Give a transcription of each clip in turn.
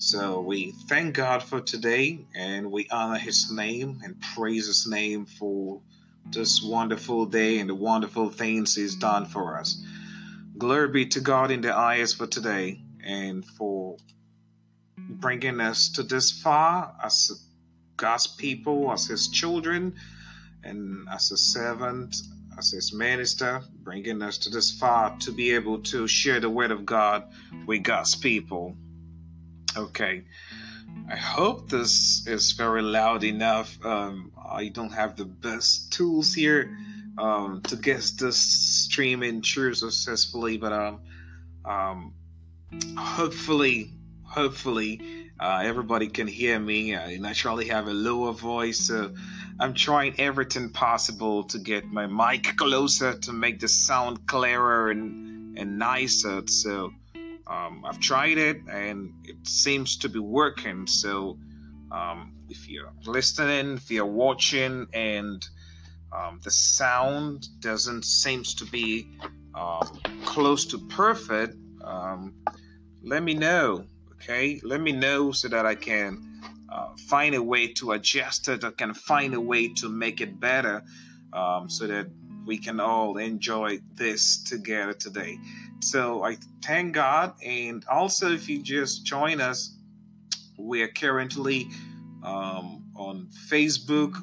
So we thank God for today and we honor His name and praise His name for this wonderful day and the wonderful things He's done for us. Glory be to God in the highest for today and for bringing us to this far as God's people, as His children, and as a servant, as His minister, bringing us to this far to be able to share the Word of God with God's people. Okay. I hope this is very loud enough. Um, I don't have the best tools here um, to get this streaming through successfully, but um, um, hopefully, hopefully, uh, everybody can hear me. I naturally have a lower voice, so I'm trying everything possible to get my mic closer to make the sound clearer and and nicer. So um, I've tried it and it seems to be working. So um, if you're listening, if you're watching, and um, the sound doesn't seems to be um, close to perfect, um, let me know. Okay, let me know so that I can uh, find a way to adjust it. I can find a way to make it better, um, so that we can all enjoy this together today. So I thank God. And also, if you just join us, we are currently um, on Facebook,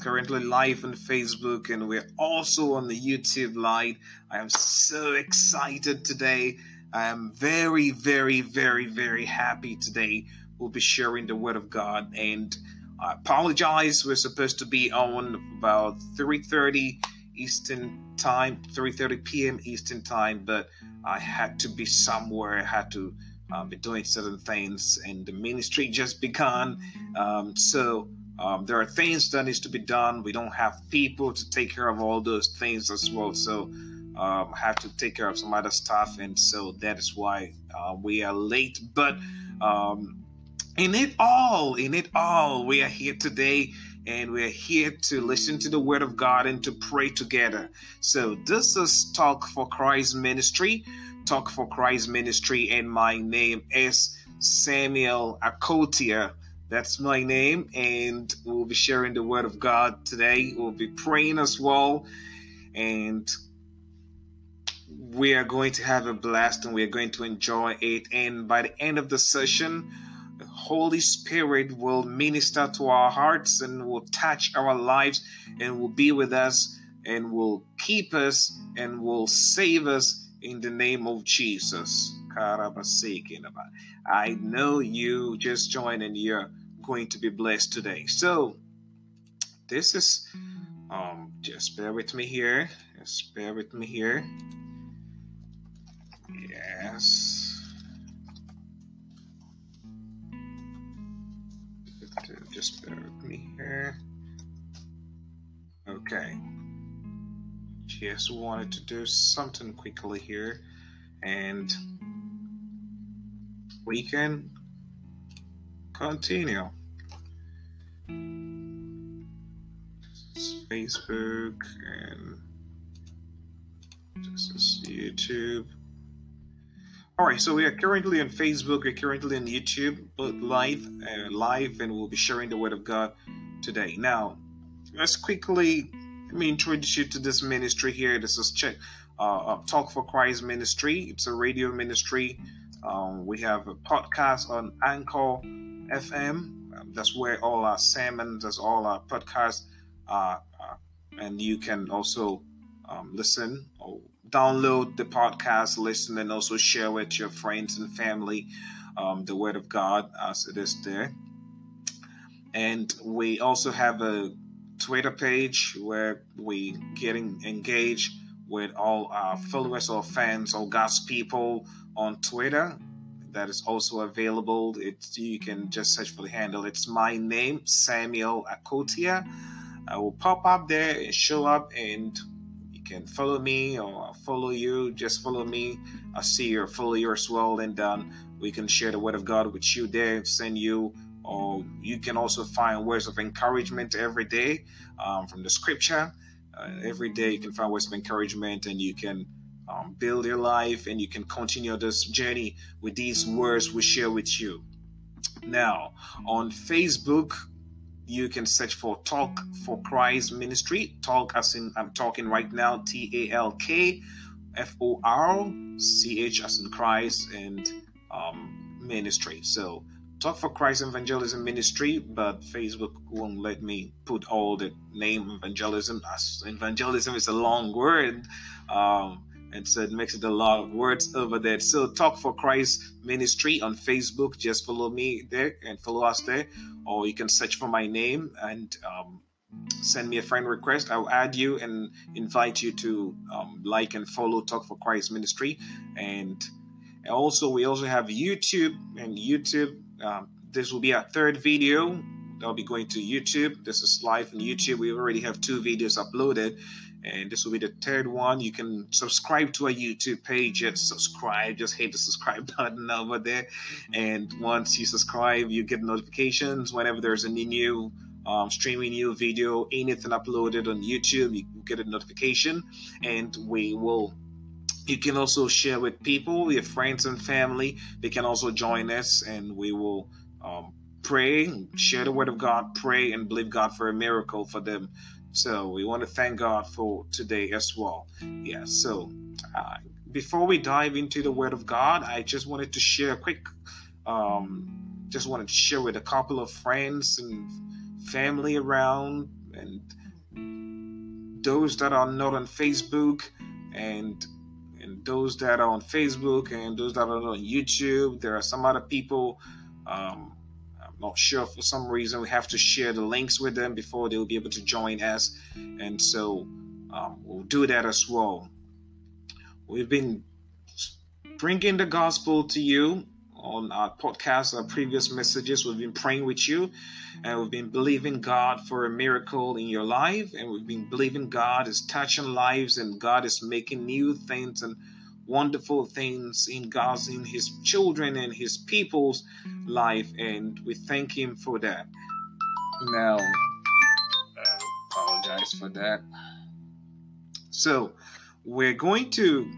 currently live on Facebook, and we're also on the YouTube live. I am so excited today. I am very, very, very, very happy today. We'll be sharing the Word of God, and I apologize. We're supposed to be on about 3:30 Eastern Time, 3:30 p.m. Eastern Time, but I had to be somewhere. I had to um, be doing certain things, and the ministry just begun. Um, so um, there are things that needs to be done. We don't have people to take care of all those things as well. So um, I have to take care of some other stuff, and so that is why uh, we are late. But um, in it all, in it all, we are here today and we're here to listen to the word of God and to pray together. So, this is Talk for Christ Ministry. Talk for Christ Ministry, and my name is Samuel Akotia. That's my name, and we'll be sharing the word of God today. We'll be praying as well, and we are going to have a blast and we are going to enjoy it. And by the end of the session, Holy Spirit will minister to our hearts and will touch our lives and will be with us and will keep us and will save us in the name of Jesus. I know you just joined and you're going to be blessed today. So, this is, um, just bear with me here. Just bear with me here. Yes. Just bear with me here. Okay. She just wanted to do something quickly here, and we can continue. Facebook and this is YouTube. All right, so we are currently on Facebook, we're currently on YouTube, but live, uh, live, and we'll be sharing the Word of God today. Now, let's quickly let me introduce you to this ministry here. This is check uh, uh Talk for Christ Ministry. It's a radio ministry. Um, we have a podcast on Anchor FM. That's where all our sermons, that's all our podcasts, are, and you can also um, listen or download the podcast, listen, and also share with your friends and family um, the Word of God as it is there. And we also have a Twitter page where we getting engaged with all our followers or fans or God's people on Twitter. That is also available. It's you can just search for the handle. It's my name, Samuel Akotia. I will pop up there and show up and can follow me or follow you. Just follow me. I'll see you, follow you as well, and um, we can share the word of God with you there. Send you, or you can also find words of encouragement every day um, from the scripture. Uh, every day you can find words of encouragement, and you can um, build your life, and you can continue this journey with these words we share with you. Now, on Facebook, you can search for Talk for Christ Ministry. Talk as in I'm talking right now, T A L K F O R C H as in Christ and um, ministry. So Talk for Christ Evangelism Ministry, but Facebook won't let me put all the name evangelism. As evangelism is a long word. Um, and so it makes it a lot of words over there. So Talk for Christ Ministry on Facebook. Just follow me there and follow us there, or you can search for my name and um, send me a friend request. I'll add you and invite you to um, like and follow Talk for Christ Ministry. And also, we also have YouTube and YouTube. Um, this will be our third video. I'll be going to YouTube. This is live on YouTube. We already have two videos uploaded and this will be the third one. You can subscribe to our YouTube page. Just subscribe. Just hit the subscribe button over there. And once you subscribe, you get notifications whenever there's any new um, streaming new video, anything uploaded on YouTube, you get a notification, and we will. You can also share with people, your friends and family. They can also join us, and we will um, pray, share the word of God, pray, and believe God for a miracle for them so we want to thank God for today as well. Yeah, so uh, before we dive into the Word of God, I just wanted to share a quick, um, just wanted to share with a couple of friends and family around and those that are not on Facebook and and those that are on Facebook and those that are on YouTube. There are some other people um, not sure for some reason we have to share the links with them before they'll be able to join us. And so um, we'll do that as well. We've been bringing the gospel to you on our podcast our previous messages. We've been praying with you and we've been believing god for a miracle in your life and we've been believing god is touching lives and god is making new things and wonderful things in God's, in His children and His people's life, and we thank Him for that. Now, I apologize for that. So, we're going to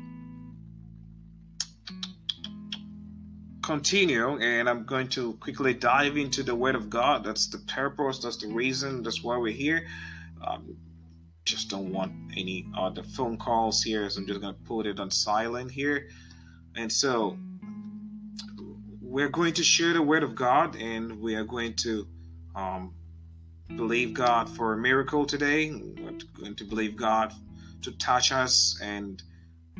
continue, and I'm going to quickly dive into the Word of God. That's the purpose, that's the reason, that's why we're here. Um, just don't want any other phone calls here, so I'm just going to put it on silent here. And so we're going to share the word of God and we are going to um, believe God for a miracle today. We're going to believe God to touch us and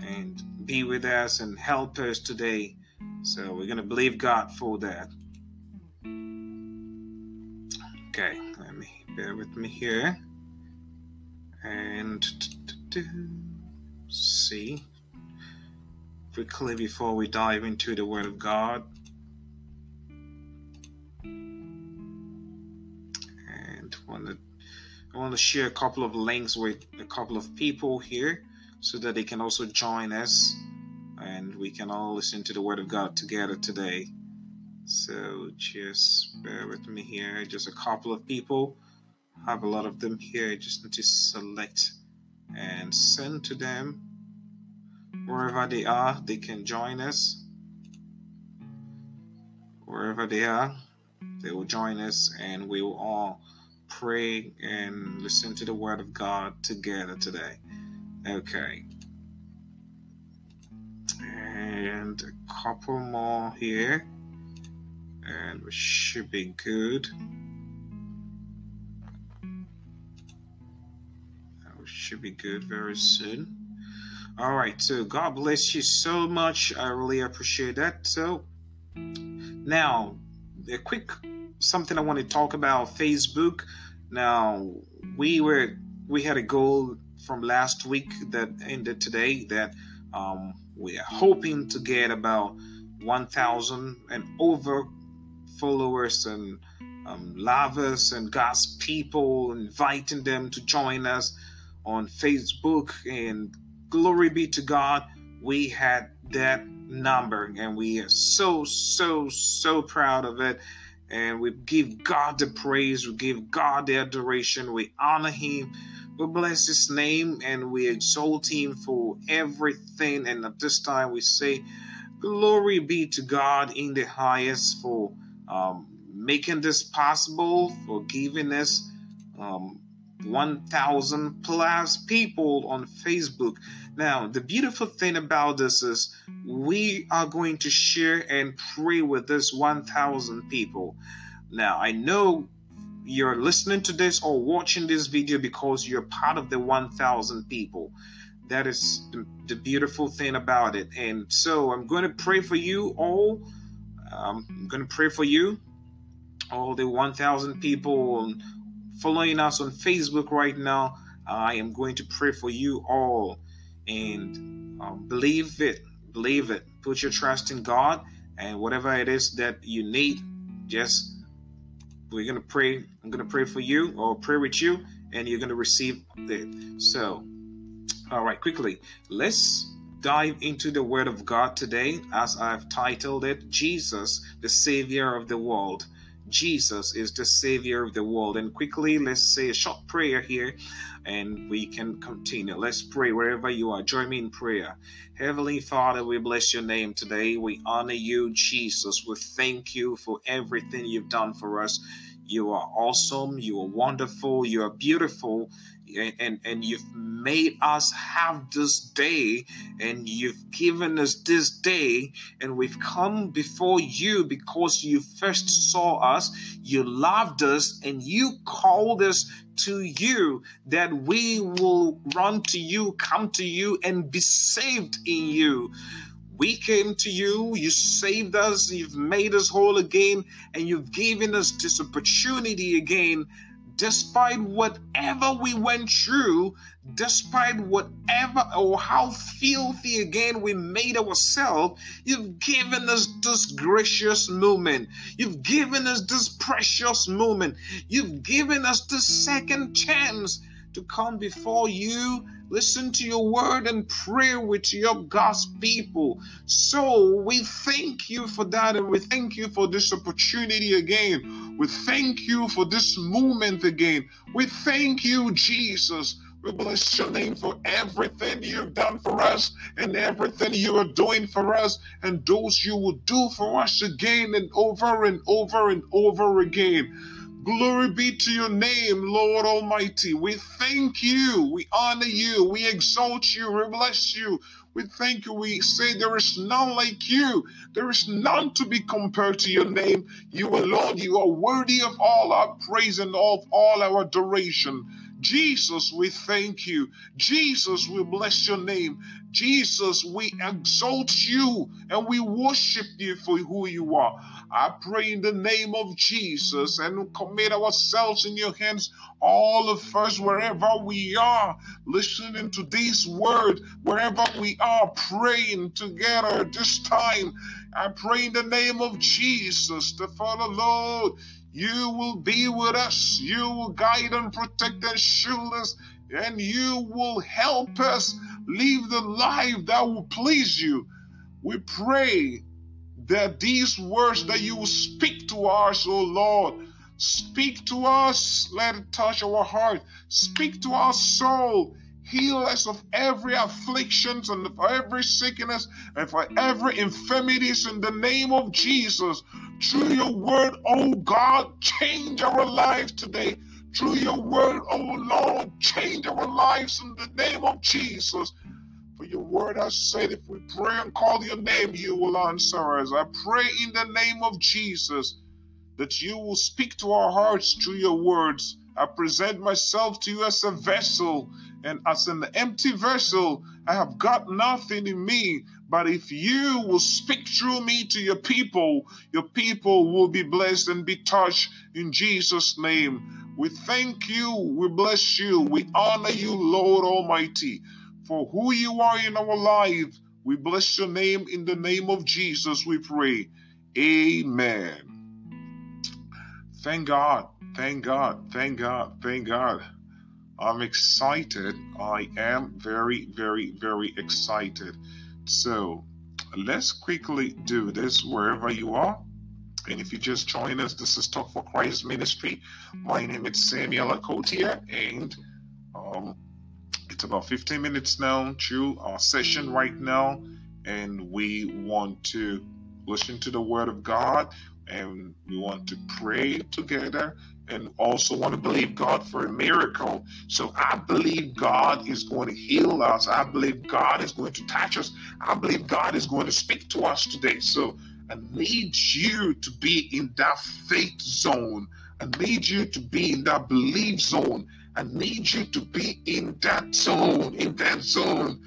and be with us and help us today. So we're going to believe God for that. Okay, let me bear with me here and see quickly before we dive into the Word of God. And want to, I want to share a couple of links with a couple of people here so that they can also join us and we can all listen to the Word of God together today. So just bear with me here, just a couple of people have a lot of them here. I just need to select and send to them. Wherever they are, they can join us. Wherever they are, they will join us and we will all pray and listen to the Word of God together today. Okay. And a couple more here, and we should be good. Should be good very soon. All right, so God bless you so much. I really appreciate that. So, now a quick something I want to talk about Facebook. Now, we were we had a goal from last week that ended today that um, we are hoping to get about 1,000 and over followers and um, lovers and God's people, inviting them to join us on Facebook, and glory be to God, we had that number, and we are so, so, so proud of it. And we give God the praise, we give God the adoration, we honor Him, we bless His name, and we exalt Him for everything. And at this time, we say, Glory be to God in the highest for um, making this possible, for giving us um, 1,000 plus people on Facebook. Now, the beautiful thing about this is we are going to share and pray with this 1,000 people. Now, I know you're listening to this or watching this video because you're part of the 1,000 people. That is the, the, beautiful thing about it. And so I'm going to pray for you all. Um, I'm going to pray for you, all the 1,000 people following us on Facebook right now. I am going to pray for you all. And um, believe it. Believe it. Put your trust in God. And whatever it is that you need, just we're going to pray. I'm going to pray for you or pray with you, and you're going to receive it. So, all right, quickly, let's dive into the Word of God today as I've titled it Jesus, the Savior of the World. Jesus is the Savior of the world. And quickly, let's say a short prayer here and we can continue. Let's pray wherever you are. Join me in prayer. Heavenly Father, we bless your name today. We honor you, Jesus. We thank you for everything you've done for us. You are awesome. You are wonderful. You are beautiful. And, and, you've made us have this day and you've given us this day and we've come before you because you first saw us you loved us and you called us to you that we will run to you come to you and be saved in you. We came to you, you saved us, you've made us whole again, and you've given us this opportunity again despite whatever we went through, despite whatever or how filthy again we made ourselves, you've given us this gracious moment. You've given us this precious moment. You've given us this second chance to come before you, listen to your word, and pray with your God's people. So we thank you for that, and we thank you for this opportunity again. We thank you for this moment again. We thank you, Jesus. We bless your name for everything you've done for us and everything you are doing for us and those you will do for us again and over and over and over again. Glory be to your name, Lord Almighty. We thank you. We honor you. We exalt you. We bless you. We thank you. We say there is none like you. There is none to be compared to your name. You alone, you are worthy of all our praise and of all our adoration. Jesus, we thank you. Jesus, we bless your name. Jesus, we exalt you and we worship you for who you are. I pray in the name of Jesus and commit ourselves in your hands, all of us, wherever we are, listening to this word, wherever we are praying together this time. I pray in the name of Jesus, the Father, Lord, you will be with us. You will guide and protect and shield us, and you will help us live the life that will please you. We pray that these words that you will speak to us, O Lord, speak to us, let it touch our heart, speak to our soul, heal us of every affliction and for every sickness and for every infirmities in the name of Jesus. Through your word, oh God, change our lives today. Through your word, oh Lord, change our lives in the name of Jesus. For your word has said, if we pray and call your name, you will answer us. I pray in the name of Jesus that you will speak to our hearts through your words. I present myself to you as a vessel, and as an empty vessel, I have got nothing in me. But if you will speak through me to your people, your people will be blessed and be touched in Jesus' name. We thank you, we bless you, we honor you, Lord Almighty for who you are in our life. We bless your name in the name of Jesus, we pray. Amen. Thank God, thank God, thank God, thank God. I'm excited. I am very, very, very excited. So let's quickly do this wherever you are. And if you just join us, this is Talk for Christ Ministry. My name is Samuel Akotia, and um, it's about 15 minutes now to our session right now, and we want to listen to the Word of God. and we want to pray together and also want to believe God for a miracle. So I believe God is going to heal us. I believe God is going to touch us. I believe God is going to speak to us today. So I need you to be in that faith zone. I need you to be in that belief zone. I need you to be in that zone, in that zone.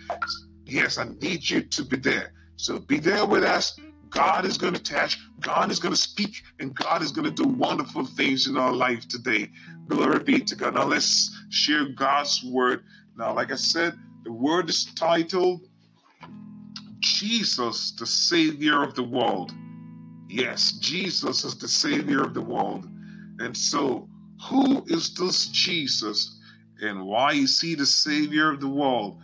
Yes, I need you to be there. So be there with us. God is going to touch, God is going to speak, and God is going to do wonderful things in our life today. Glory be to God. Now let's share God's word. Now, like I said, the word is titled Jesus, the Savior of the world. Yes, Jesus is the Savior of the world. And so, who is this Jesus and why is he the Savior of the world?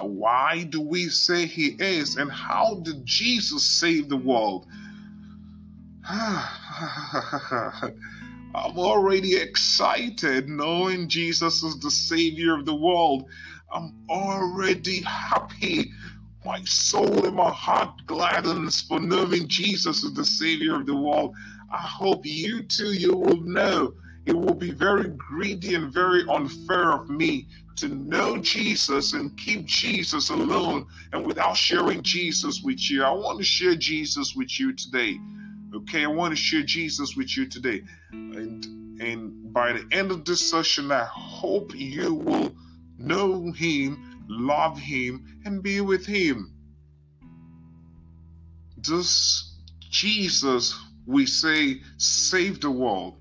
Why do we say he is? And how did Jesus save the world? I'm already excited knowing Jesus is the Savior of the world. I'm already happy. My soul and my heart gladdens for knowing Jesus is the Savior of the world. I hope you too, you will know it will be very greedy and very unfair of me to know Jesus and keep Jesus alone and without sharing Jesus with you. I want to share Jesus with you today. Okay, I want to share Jesus with you today. And and by the end of this session, I hope you will know him, love him, and be with him. This Jesus, we say, save the world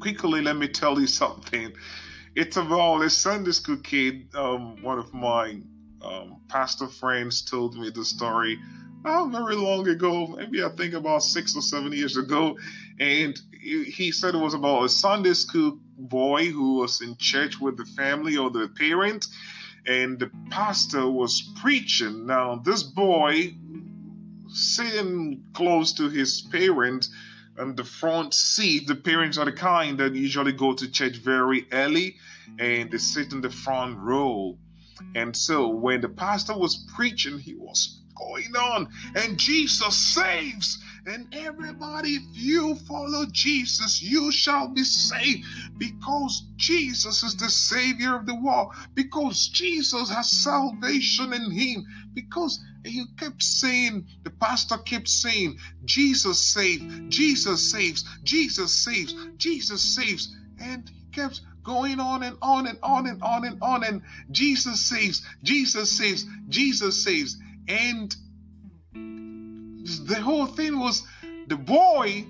quickly, let me tell you something. It's about a Sunday school kid. Um, one of my um, pastor friends told me the story not very long ago, maybe I think about six or seven years ago. And he said it was about a Sunday school boy who was in church with the family or the parents, and the pastor was preaching. Now, this boy, sitting close to his parents, and the front seat, the parents are the kind that usually go to church very early and they sit in the front row. And so when the pastor was preaching, he was going on, and Jesus saves. And everybody, if you follow Jesus, you shall be saved because Jesus is the Savior of the world, because Jesus has salvation in Him, because he kept saying, the pastor kept saying, Jesus saves, Jesus saves, Jesus saves, Jesus saves. And he kept going on and on and on and on and on. And Jesus saves, Jesus saves, Jesus saves. And the whole thing was the boy,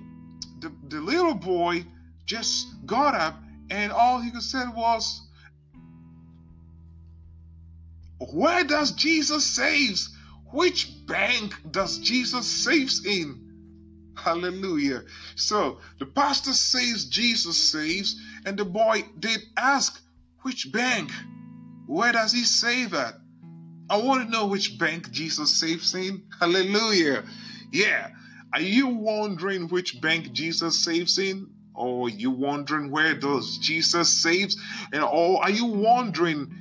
the, the little boy, just got up and all he could say was, Where does Jesus saves? Which bank does Jesus saves in? Hallelujah. So the pastor says Jesus saves, and the boy did ask, Which bank? Where does he save at? I want to know which bank Jesus saves in. Hallelujah. Yeah. Are you wondering which bank Jesus saves in? Or you wondering where does Jesus saves? And or are you wondering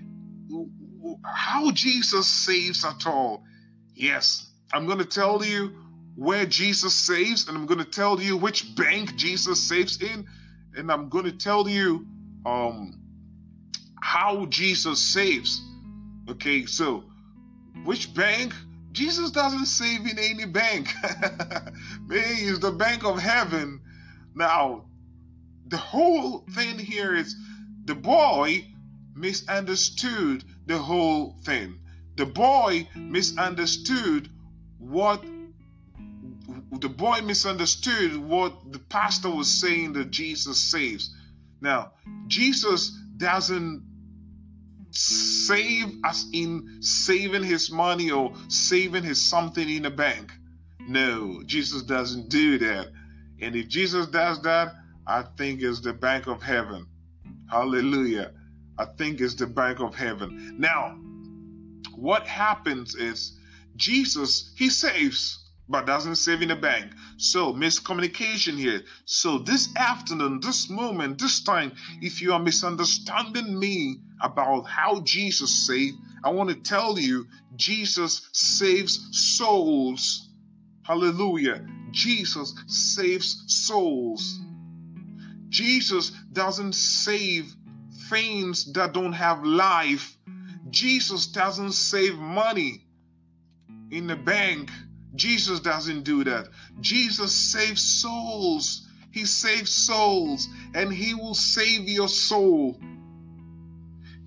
how Jesus saves at all? Yes, I'm going to tell you where Jesus saves, and I'm going to tell you which bank Jesus saves in, and I'm going to tell you um, how Jesus saves. Okay, so which bank? Jesus doesn't save in any bank. Man, is the bank of heaven. Now, the whole thing here is the boy misunderstood the whole thing the boy misunderstood what the boy misunderstood what the pastor was saying that Jesus saves. Now, Jesus doesn't save as in saving his money or saving his something in the bank. No, Jesus doesn't do that. And if Jesus does that, I think it's the bank of heaven. Hallelujah. I think it's the bank of heaven. Now, what happens is Jesus, he saves, but doesn't save in the bank. So, miscommunication here. So, this afternoon, this moment, this time, if you are misunderstanding me about how Jesus saved, I want to tell you Jesus saves souls. Hallelujah. Jesus saves souls. Jesus doesn't save things that don't have life. Jesus doesn't save money in the bank. Jesus doesn't do that. Jesus saves souls. He saves souls and He will save your soul.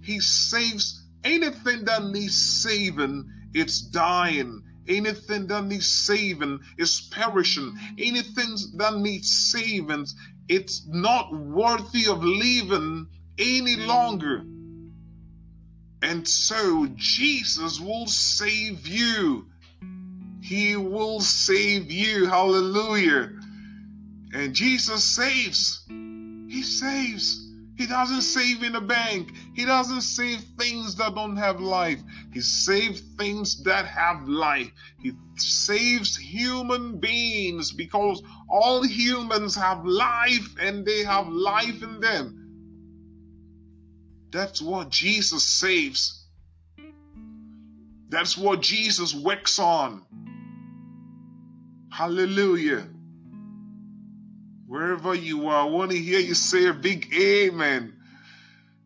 He saves anything that needs saving, it's dying. Anything that needs saving is perishing. Anything that needs saving, it's not worthy of living any longer. And so Jesus will save you. He will save you. Hallelujah. And Jesus saves. He saves. He doesn't save in a bank. He doesn't save things that don't have life. He saves things that have life. He saves human beings because all humans have life and they have life in them. That's what Jesus saves. That's what Jesus works on. Hallelujah. Wherever you are, I want to hear you say a big amen.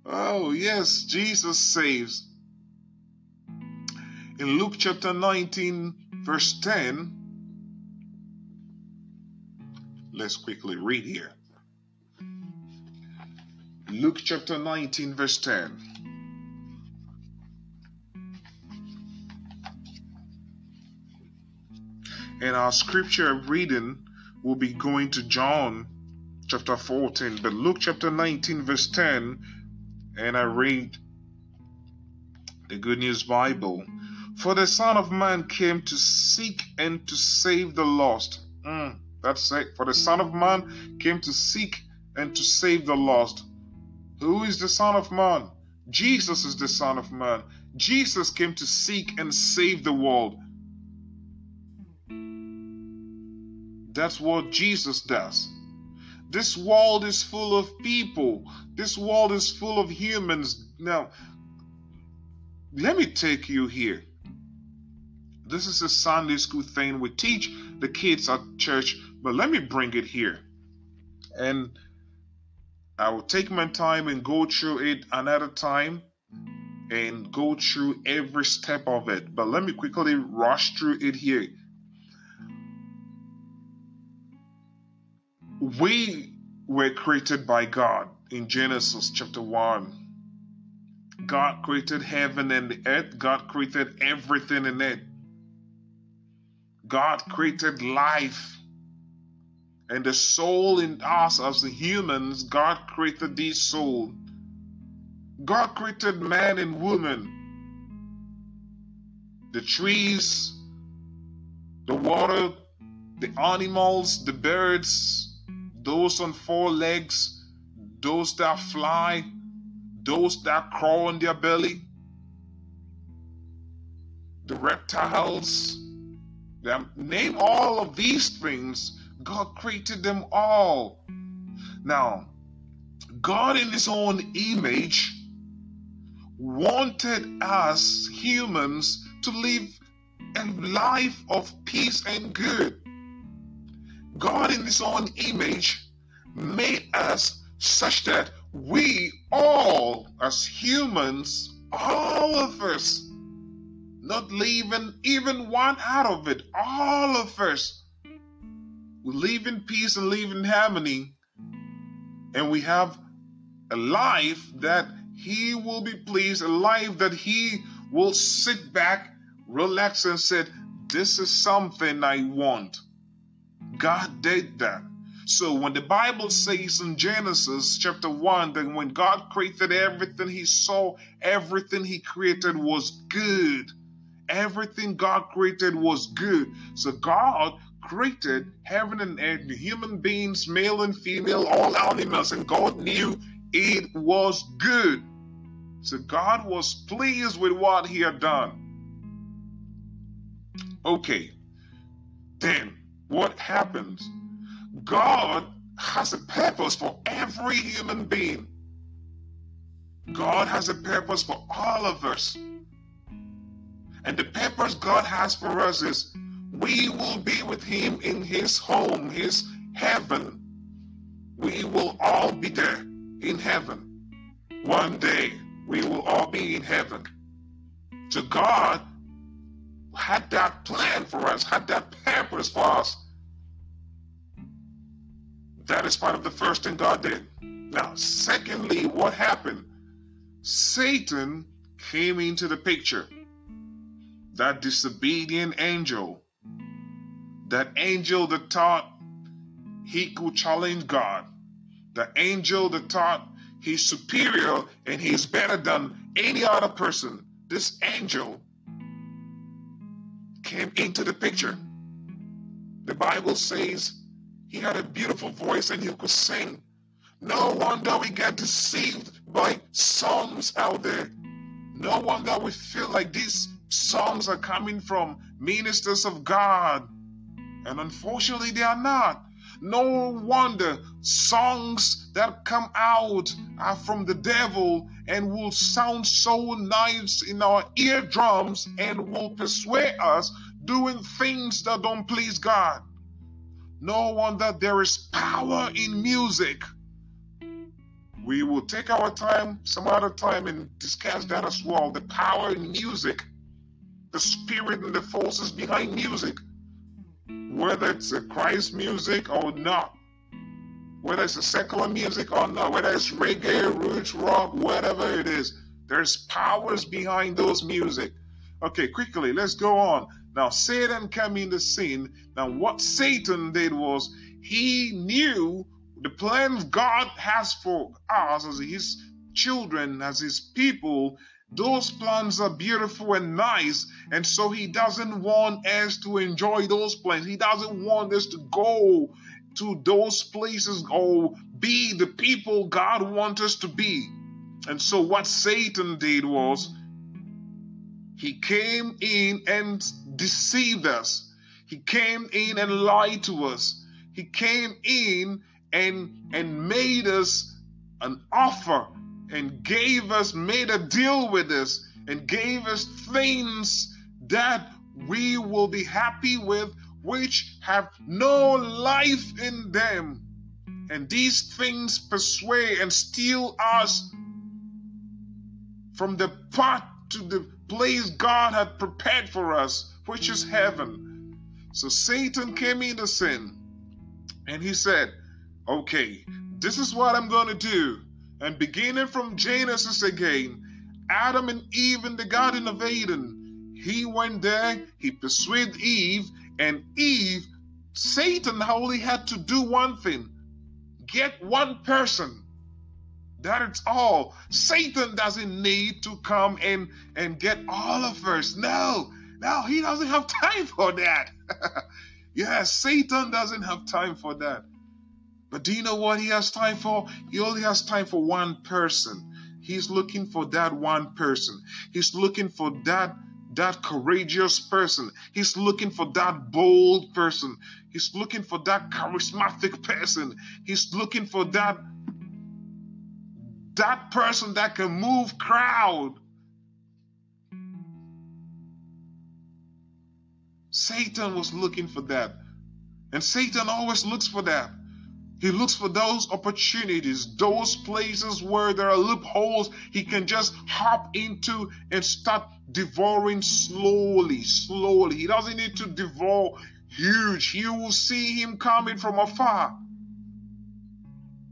Oh, yes, Jesus saves. In Luke chapter 19, verse 10, let's quickly read here. Luke chapter 19, verse 10. And our scripture reading we'll be going to John chapter 14, but Luke chapter 19, verse 10, and I read the Good News Bible. For the Son of Man came to seek and to save the lost. Mm, that's it. For the Son of Man came to seek and to save the lost. Who is the Son of Man? Jesus is the Son of Man. Jesus came to seek and save the world. That's what Jesus does. This world is full of people. This world is full of humans. Now, let me take you here. This is a Sunday school thing. We teach the kids at church, but let me bring it here. And I will take my time and go through it another time and go through every step of it. But let me quickly rush through it here. We were created by God in Genesis chapter 1. God created heaven and the earth. God created everything in it. God created life. And the soul in us as the humans, God created this soul. God created man and woman. The trees, the water, the animals, the birds, those on four legs, those that fly, those that crawl on their belly, the reptiles, them, name all of these things. God created them all. Now, God, in His own image, wanted us humans to live a life of peace and good. God, in His own image, made us such that we all, as humans, all of us, not leaving even one out of it, all of us, we live in peace and live in harmony, and we have a life that He will be pleased, a life that He will sit back, relax, and said, This is something I want. God did that. So when the Bible says in Genesis chapter 1 that when God created everything, he saw everything he created was good. Everything God created was good. So God created heaven and earth, human beings, male and female, all animals, and God knew it was good. So God was pleased with what he had done. Okay, then what happens? God has a purpose for every human being. God has a purpose for all of us. And the purpose God has for us is we will be with him in his home, his heaven. We will all be there in heaven. One day, we will all be in heaven. To God had that plan for us, had that purpose for us. That is part of the first thing God did. Now, secondly, what happened? Satan came into the picture. That disobedient angel, that angel that thought he could challenge God, the angel that thought he's superior and he's better than any other person, this angel came into the picture. The Bible says he had a beautiful voice and he could sing. No wonder we get deceived by songs out there. No wonder we feel like these songs are coming from ministers of God. And unfortunately, they are not. No wonder songs that come out are from the devil and will sound so nice in our eardrums and will persuade us doing things that don't please God. No wonder there is power in music. We will take our time some other time and discuss that as well. The power in music, the spirit and the forces behind music whether it's a Christ music or not, whether it's a secular music or not, whether it's reggae, roots, rock, whatever it is, there's powers behind those music. Okay, quickly, let's go on. Now, Satan came in the scene. Now, what Satan did was he knew the plans God has for us as his children, as his people, those plans are beautiful and nice, and so he doesn't want us to enjoy those plans. He doesn't want us to go to those places or be the people God wants us to be. And so, what Satan did was he came in and deceived us, he came in and lied to us, he came in and, and made us an offer and gave us, made a deal with us, and gave us things that we will be happy with, which have no life in them. And these things persuade and steal us from the path to the place God had prepared for us, which is heaven. So Satan came into sin and he said, Okay, this is what I'm going to do. And beginning from Genesis again, Adam and Eve in the Garden of Eden, he went there, he persuaded Eve, and Eve, Satan only had to do one thing get one person. That is all. Satan doesn't need to come and, and get all of us. No, no, he doesn't have time for that. yeah, Satan doesn't have time for that. But do you know what he has time for? He only has time for one person. He's looking for that one person. He's looking for that that courageous person. He's looking for that bold person. He's looking for that charismatic person. He's looking for that that person that can move crowd. Satan was looking for that. And Satan always looks for that. He looks for those opportunities, those places where there are loopholes he can just hop into and start devouring slowly, slowly. He doesn't need to devour huge. You will see him coming from afar.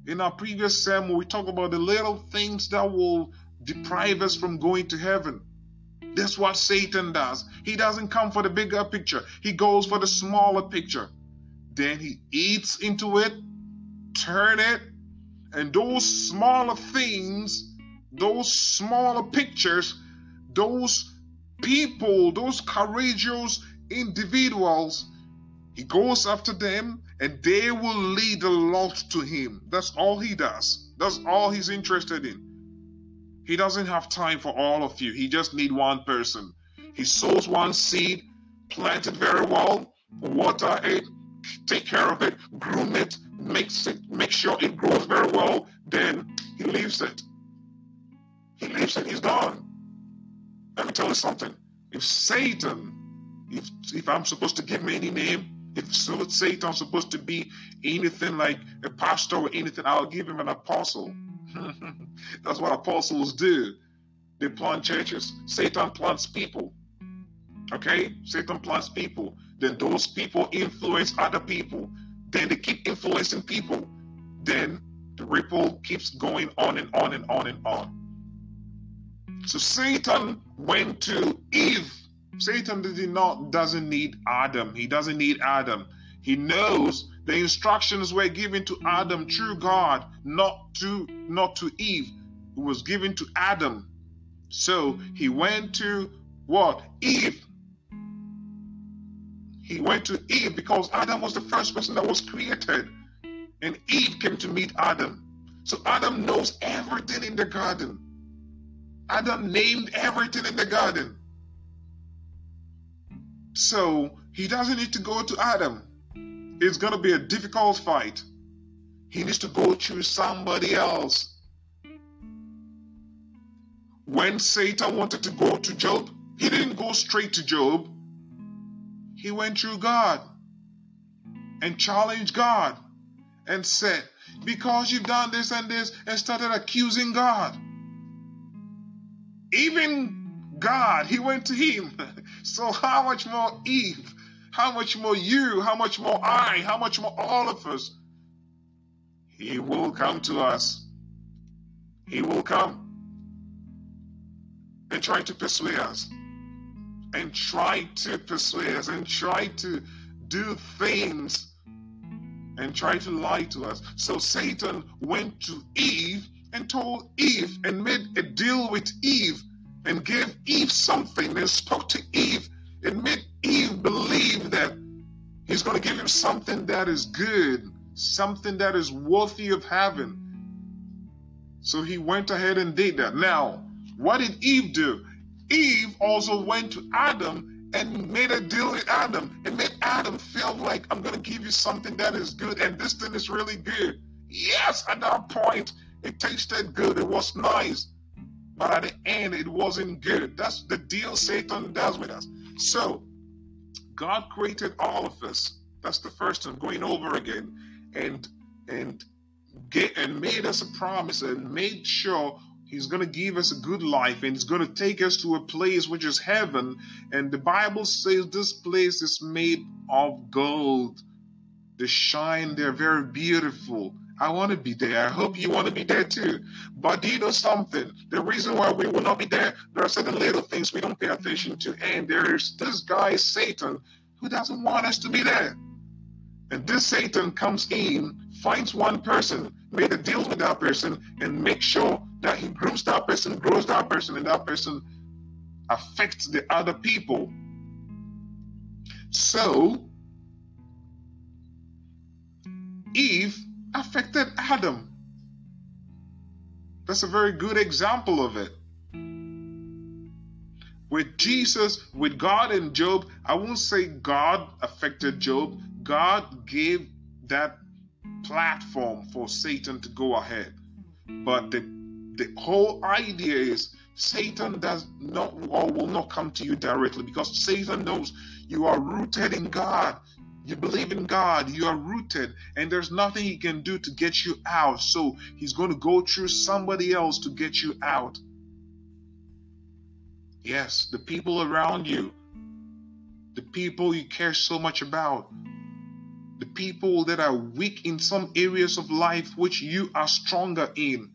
In our previous sermon, we talk about the little things that will deprive us from going to heaven. That's what Satan does. He doesn't come for the bigger picture, he goes for the smaller picture. Then he eats into it turn it, and those smaller things, those smaller pictures, those people, those courageous individuals, he goes after them and they will lead the lost to him. That's all he does. That's all he's interested in. He doesn't have time for all of you. He just need one person. He sows one seed, plant it very well, water it, take care of it, groom it, makes it, make sure it grows very well, then he leaves it. He leaves it, he's gone. Let me tell you something. If Satan If if I'm supposed to give him any name, if Satan's supposed to be anything like a pastor or anything, I'll give him an apostle. That's what apostles do. They plant churches. Satan plants people. Okay? Satan plants people. Then those people influence other people. Then they keep influencing people. Then the ripple keeps going on and on and on and on. So Satan went to Eve. Satan did not doesn't need Adam. He doesn't need Adam. He knows the instructions were given to Adam through God, not to not to Eve. It was given to Adam. So he went to what? Eve. He went to Eve because Adam was the first person that was created. And Eve came to meet Adam. So Adam knows everything in the garden. Adam named everything in the garden. So he doesn't need to go to Adam. It's going to be a difficult fight. He needs to go through somebody else. When Satan wanted to go to Job, he didn't go straight to Job. He went through God and challenged God and said, Because you've done this and this, and started accusing God. Even God, he went to him. So, how much more Eve? How much more you? How much more I? How much more all of us? He will come to us. He will come and try to persuade us and try to persuade us and try to do things and try to lie to us. So Satan went to Eve and told Eve and made a deal with Eve and gave Eve something and spoke to Eve and made Eve believe that he's going to give him something that is good, something that is worthy of having. So he went ahead and did that. Now, what did Eve do? Eve also went to Adam and made a deal with Adam and made Adam feel like I'm going to give you something that is good and this thing is really good. Yes, at that point, it tasted good. It was nice. But at the end, it wasn't good. That's the deal Satan does with us. So, God created all of us. That's the first time going over again, and and get and made us a promise and made sure He's going to give us a good life and He's going to take us to a place which is heaven. And the Bible says this place is made of gold. They shine, they're very beautiful. I want to be there. I hope you want to be there too. But do you know something? The reason why we will not be there, there are certain little things we don't pay attention to. And there's this guy, Satan, who doesn't want us to be there. And this Satan comes in, finds one person, made a deal with that person, and makes sure that he grooms that person, grows that person, and that person affects the other people. So, Eve affected Adam. That's a very good example of it. With Jesus, with God and Job, I won't say God affected Job. God gave that platform for Satan to go ahead. But the, the whole idea is Satan does not or will not come to you directly because Satan knows you are rooted in God. You believe in God, you are rooted, and there's nothing He can do to get you out. So He's going to go through somebody else to get you out. Yes, the people around you, the people you care so much about, the people that are weak in some areas of life which you are stronger in.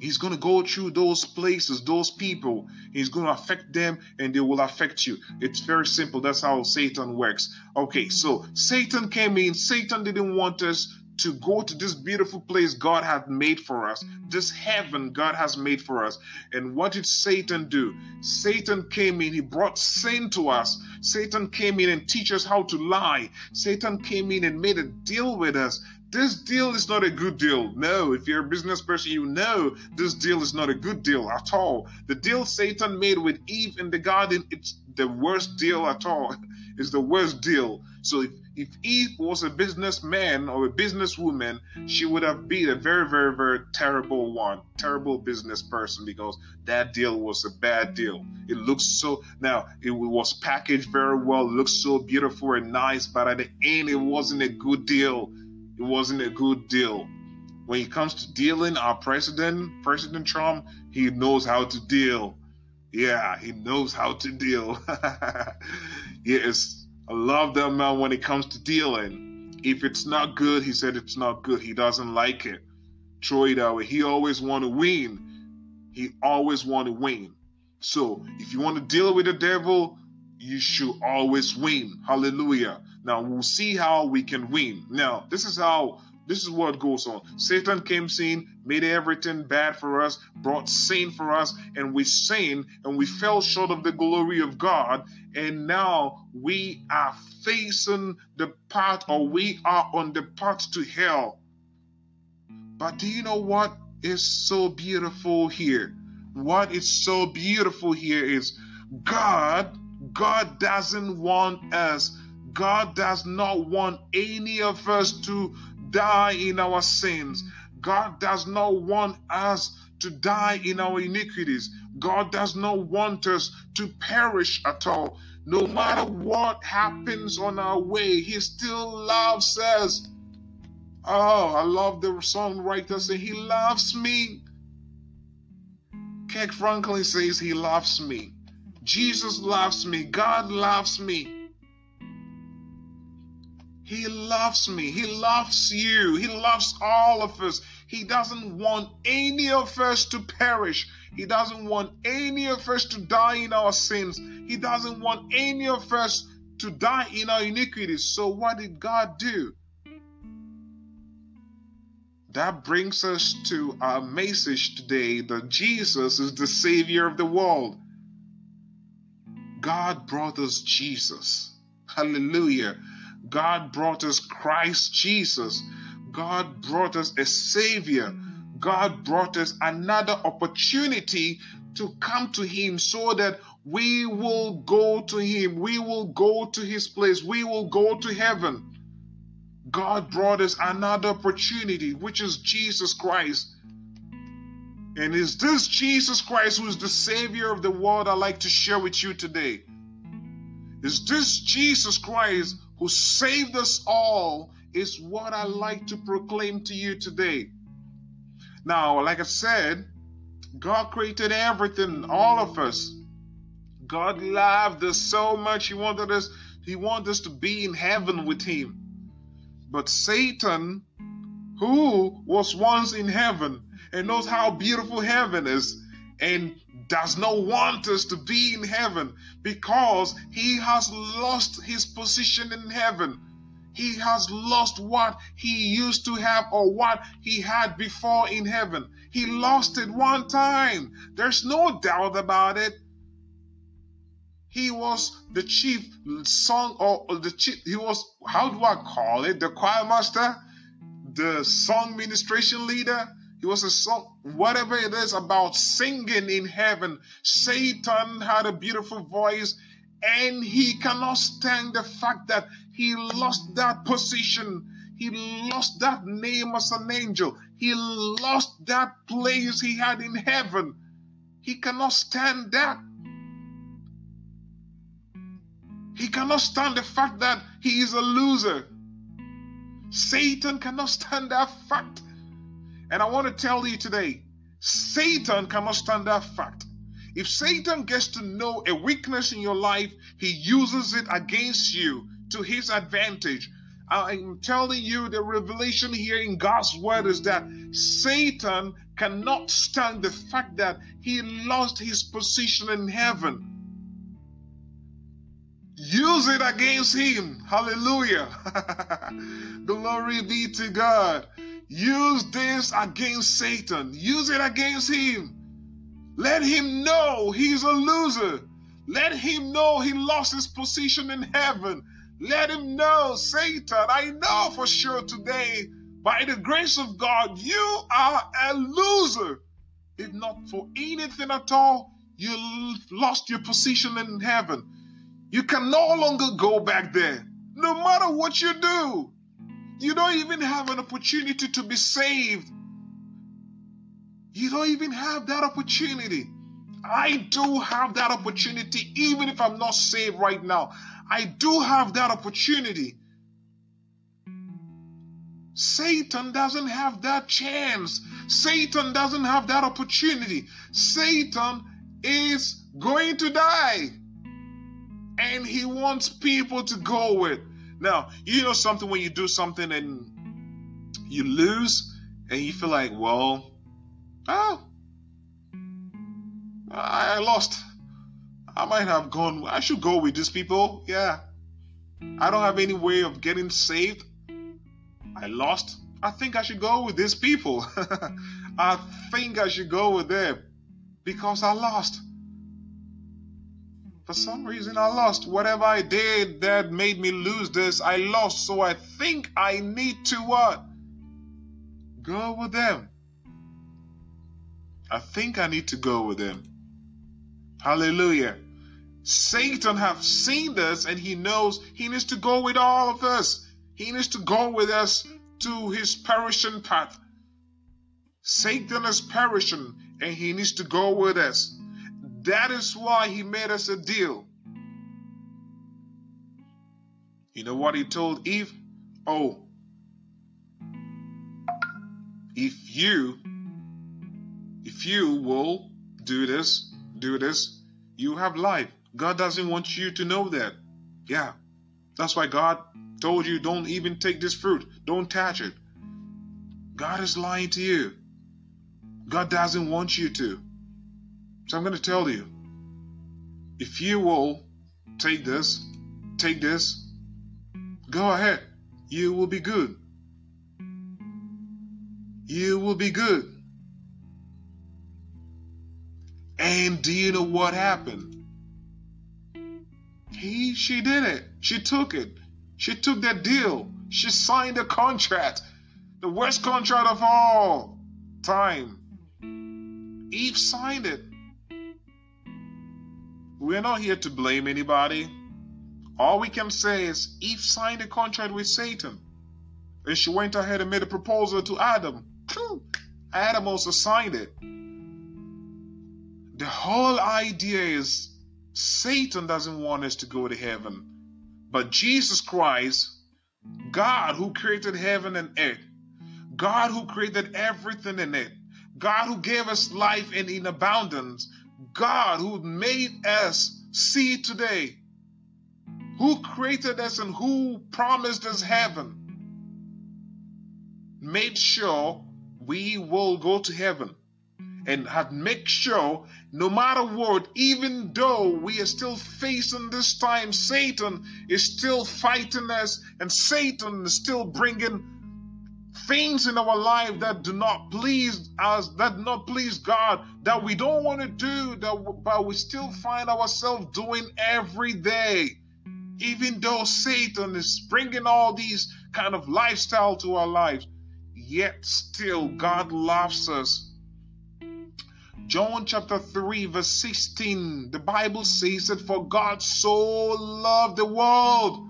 He's going to go through those places, those people. He's going to affect them and they will affect you. It's very simple. That's how Satan works. Okay, so Satan came in. Satan didn't want us to go to this beautiful place God had made for us, this heaven God has made for us. And what did Satan do? Satan came in, he brought sin to us. Satan came in and teach us how to lie. Satan came in and made a deal with us this deal is not a good deal. No, if you're a business person, you know this deal is not a good deal at all. The deal Satan made with Eve in the garden, it's the worst deal at all. is the worst deal. So if, if Eve was a businessman or a businesswoman, she would have been a very, very, very terrible one, terrible business person because that deal was a bad deal. It looks so now it was packaged very well, looked so beautiful and nice, but at the end it wasn't a good deal. It wasn't a good deal. When it comes to dealing, our president, President Trump, he knows how to deal. Yeah, he knows how to deal. yes, I love that man when it comes to dealing. If it's not good, he said it's not good. He doesn't like it. Throw it away. He always want to win. He always want to win. So if you want to deal with the devil, you should always win. Hallelujah. Now we'll see how we can win. Now, this is how this is what goes on. Satan came sin, made everything bad for us, brought sin for us, and we sinned and we fell short of the glory of God. And now we are facing the path, or we are on the path to hell. But do you know what is so beautiful here? What is so beautiful here is God, God doesn't want us, God does not want any of us to die in our sins. God does not want us to die in our iniquities. God does not want us to perish at all. No matter what happens on our way, He still loves us. Oh, I love the songwriter say He loves me. Kirk Franklin says He loves me. Jesus loves me. God loves me. He loves me. He loves you. He loves all of us. He doesn't want any of us to perish. He doesn't want any of us to die in our sins. He doesn't want any of us to die in our iniquities. So, what did God do? That brings us to our message today that Jesus is the Savior of the world. God brought us Jesus. Hallelujah. God brought us Christ Jesus. God brought us a Savior. God brought us another opportunity to come to Him so that we will go to Him. We will go to His place. We will go to heaven. God brought us another opportunity, which is Jesus Christ. And is this Jesus Christ who is the Savior of the world I'd like to share with you today? Is this Jesus Christ who saved us all is what I like to proclaim to you today. Now, like I said, God created everything, all of us. God loved us so much. He wanted us, He wanted us to be in heaven with Him. But Satan, who was once in heaven and knows how beautiful heaven is, and does not want us to be in heaven because he has lost his position in heaven. He has lost what he used to have or what he had before in heaven. He lost it one time. There's no doubt about it. He was the chief song or the chief, he was, how do I call it? The choir master, the song ministration leader he was a song, whatever it is about singing in heaven. Satan had a beautiful voice and he cannot stand the fact that he lost that position. He lost that name as an angel. He lost that place he had in heaven. He cannot stand that. He cannot stand the fact that he is a loser. Satan cannot stand that fact. And I want to tell you today Satan cannot stand that fact. If Satan gets to know a weakness in your life, he uses it against you to his advantage. I'm telling you, the revelation here in God's word is that Satan cannot stand the fact that he lost his position in heaven. Use it against him. Hallelujah. Glory be to God. Use this against Satan. Use it against him. Let him know he's a loser. Let him know he lost his position in heaven. Let him know, Satan, I know for sure today, by the grace of God, you are a loser. If not for anything at all, you lost your position in heaven. You can no longer go back there. No matter what you do, you don't even have an opportunity to be saved. You don't even have that opportunity. I do have that opportunity, even if I'm not saved right now. I do have that opportunity. Satan doesn't have that chance. Satan doesn't have that opportunity. Satan is going to die. And he wants people to go with. Now, you know something when you do something and you lose and you feel like, well, oh, I lost. I might have gone, I should go with these people. Yeah. I don't have any way of getting saved. I lost. I think I should go with these people. I think I should go with them because I lost. For some reason, I lost. Whatever I did that made me lose this, I lost. So I think I need to what? Go with them. I think I need to go with them. Hallelujah. Satan have seen this and he knows he needs to go with all of us. He needs to go with us to his perishing path. Satan is perishing and he needs to go with us. That is why he made us a deal. You know what he told Eve? Oh, if you if you will do this, do this, you have life. God doesn't want you to know that. Yeah. That's why God told you don't even take this fruit. Don't touch it. God is lying to you. God doesn't want you to. So I'm going to tell you if you will take this, take this, go ahead. You will be good. You will be good. And do you know what happened? He, she did it. She took it. She took that deal. She signed a contract. The worst contract of all time. Eve signed it. We're not here to blame anybody. All we can say is Eve signed a contract with Satan. And she went ahead and made a proposal to Adam. Adam also signed it. The whole idea is Satan doesn't want us to go to heaven. But Jesus Christ, God who created heaven and earth, God who created everything in it, God who gave us life and in abundance, God who made us see today, who created us and who promised us heaven, made sure we will go to heaven and have make sure no matter what, even though we are still facing this time, Satan is still fighting us, and Satan is still bringing things in our life that do not please us, that do not please God, that we don't want to do, that but we still find ourselves doing every day. Even though Satan is bringing all these kind of lifestyle to our lives, yet still God loves us John chapter 3, verse 16, the Bible says that for God so loved the world.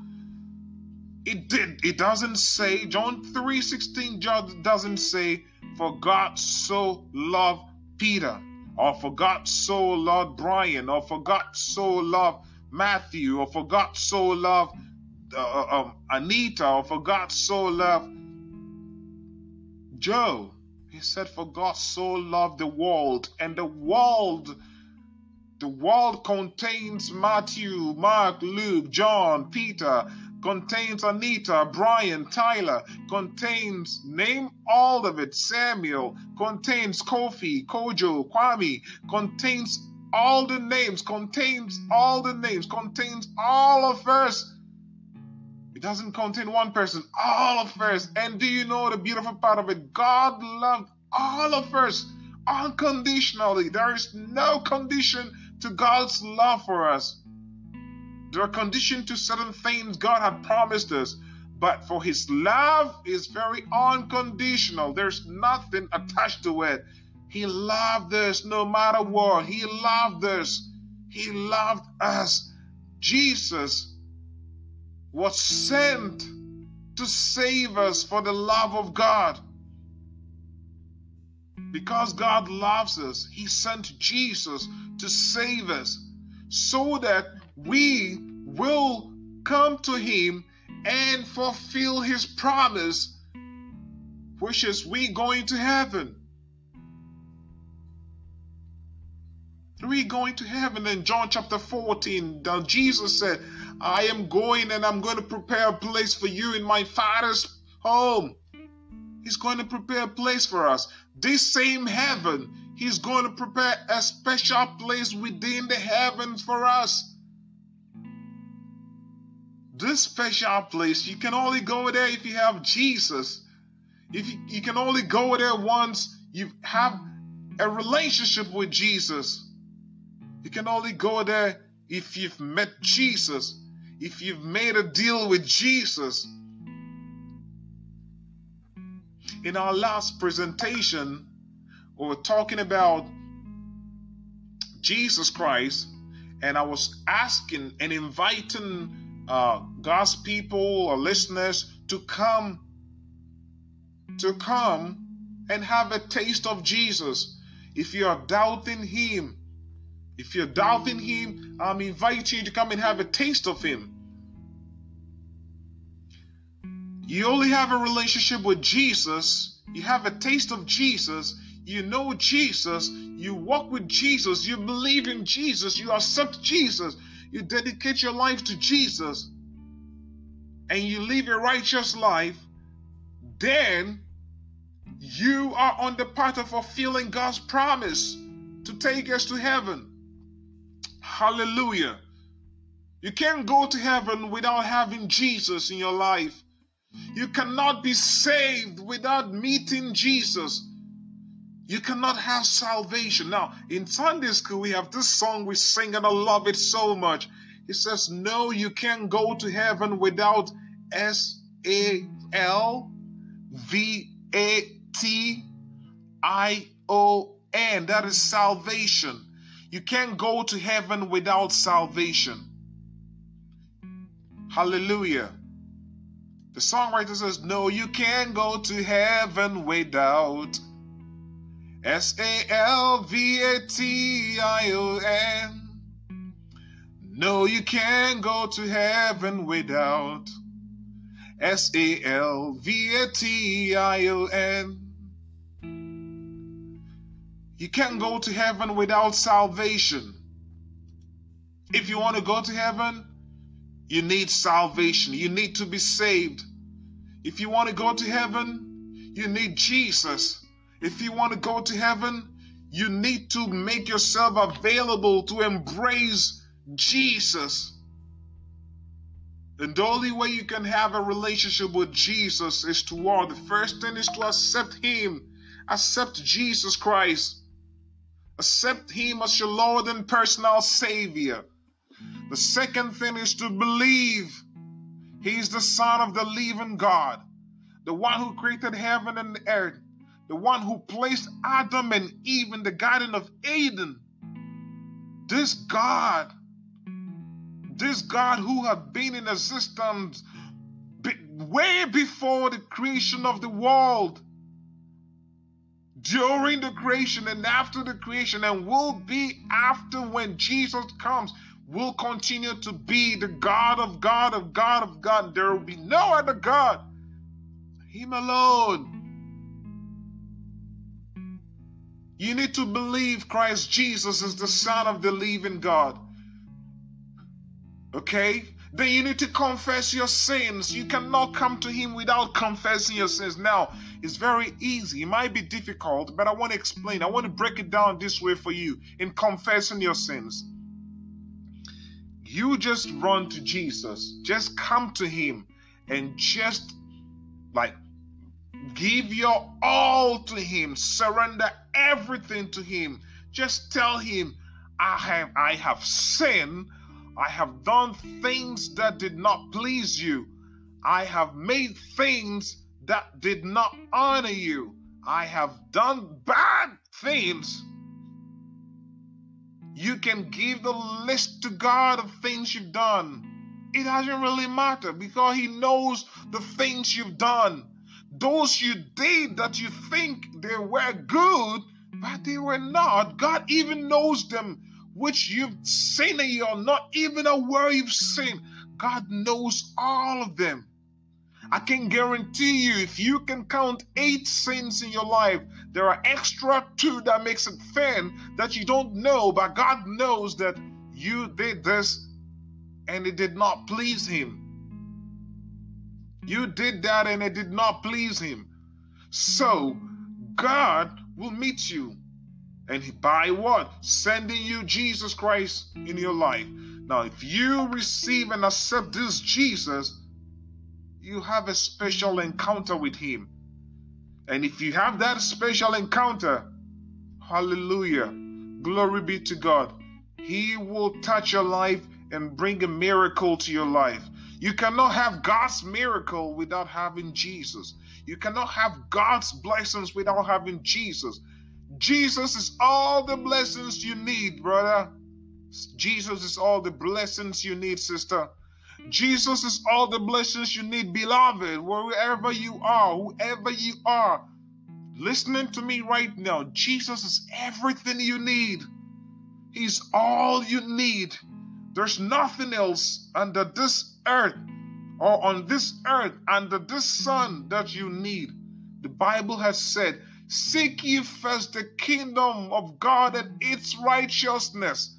It did. It doesn't say, John 3 16 John doesn't say, for God so loved Peter, or for God so loved Brian, or for God so loved Matthew, or for God so loved uh, um, Anita, or for God so loved Joe. He said, For God so loved the world, and the world, the world contains Matthew, Mark, Luke, John, Peter, contains Anita, Brian, Tyler, contains, name all of it, Samuel, contains Kofi, Kojo, Kwame, contains all the names, contains all the names, contains all of us it doesn't contain one person, all of us. And do you know the beautiful part of it? God loved all of us unconditionally. There is no condition to God's love for us. There are conditions to certain things God had promised us, but for His love is very unconditional. There's nothing attached to it. He loved us no matter what. He loved us. He loved us Jesus was sent to save us for the love of God. Because God loves us, He sent Jesus to save us so that we will come to Him and fulfill His promise, which is we going to heaven. We going to heaven in John chapter 14. Jesus said, I am going and I'm going to prepare a place for you in my Father's home. He's going to prepare a place for us. This same heaven, He's going to prepare a special place within the heavens for us. This special place, you can only go there if you have Jesus. If you, you can only go there once you have a relationship with Jesus. You can only go there if you've met Jesus, if you've made a deal with Jesus. In our last presentation, we were talking about Jesus Christ, and I was asking and inviting uh, God's people or listeners to come to come and have a taste of Jesus. If you are doubting Him, if you're doubting Him, I'm inviting you to come and have a taste of Him. You only have a relationship with Jesus, you have a taste of Jesus, you know Jesus, you walk with Jesus, you believe in Jesus, you accept Jesus, you dedicate your life to Jesus, and you live a righteous life, then you are on the path of fulfilling God's promise to take us to heaven. Hallelujah. You can't go to heaven without having Jesus in your life. You cannot be saved without meeting Jesus. You cannot have salvation. Now, in Sunday school, we have this song we sing and I love it so much. It says, No, you can't go to heaven without S A L V A T I O N. That is salvation. You can't go to heaven without salvation. Hallelujah. The songwriter says, No, you can't go to heaven without S A L V A T I O N. No, you can't go to heaven without S A L V A T I O N. You can't go to heaven without salvation. If you want to go to heaven, you need salvation. You need to be saved. If you want to go to heaven, you need Jesus. If you want to go to heaven, you need to make yourself available to embrace Jesus. And the only way you can have a relationship with Jesus is to what? The first thing is to accept Him, accept Jesus Christ, accept Him as your Lord and personal Savior. The second thing is to believe He's the Son of the living God, the one who created heaven and earth, the one who placed Adam and Eve in the Garden of Eden. This God, this God who had been in existence way before the creation of the world, during the creation and after the creation, and will be after when Jesus comes will continue to be the God of God of God of God. There will be no other God. Him alone. You need to believe Christ Jesus is the Son of the living God. Okay? Then you need to confess your sins. You cannot come to Him without confessing your sins. Now, it's very easy. It might be difficult, but I want to explain. I want to break it down this way for you in confessing your sins. You just run to Jesus. Just come to Him and just like give your all to Him. Surrender everything to Him. Just tell Him, I have I have sinned. I have done things that did not please you. I have made things that did not honor you. I have done bad things. you can give the list to God of things you've done. It doesn't really matter because He knows the things you've done. Those you did that you think they were good, but they were not. God even knows them, which you've sinned and you're not even aware you've sinned. God knows all of them. I can guarantee you, if you can count eight sins in your life, there are extra two that makes it thin that you don't know, but God knows that you did this and it did not please Him. You did that and it did not please Him. So, God will meet you. And by what? Sending you Jesus Christ in your life. Now, if you receive and accept this Jesus, you have a special encounter with Him. And if you have that special encounter, hallelujah, glory be to God, He will touch your life and bring a miracle to your life. You cannot have God's miracle without having Jesus. You cannot have God's blessings without having Jesus. Jesus is all the blessings you need, brother. Jesus is all the blessings you need, sister. Jesus is all the blessings you need, beloved, wherever you are, whoever you are. Listening to me right now, Jesus is everything you need. He's all you need. There's nothing else under this earth or on this earth under this sun that you need. The Bible has said, Seek ye first the kingdom of God and its righteousness.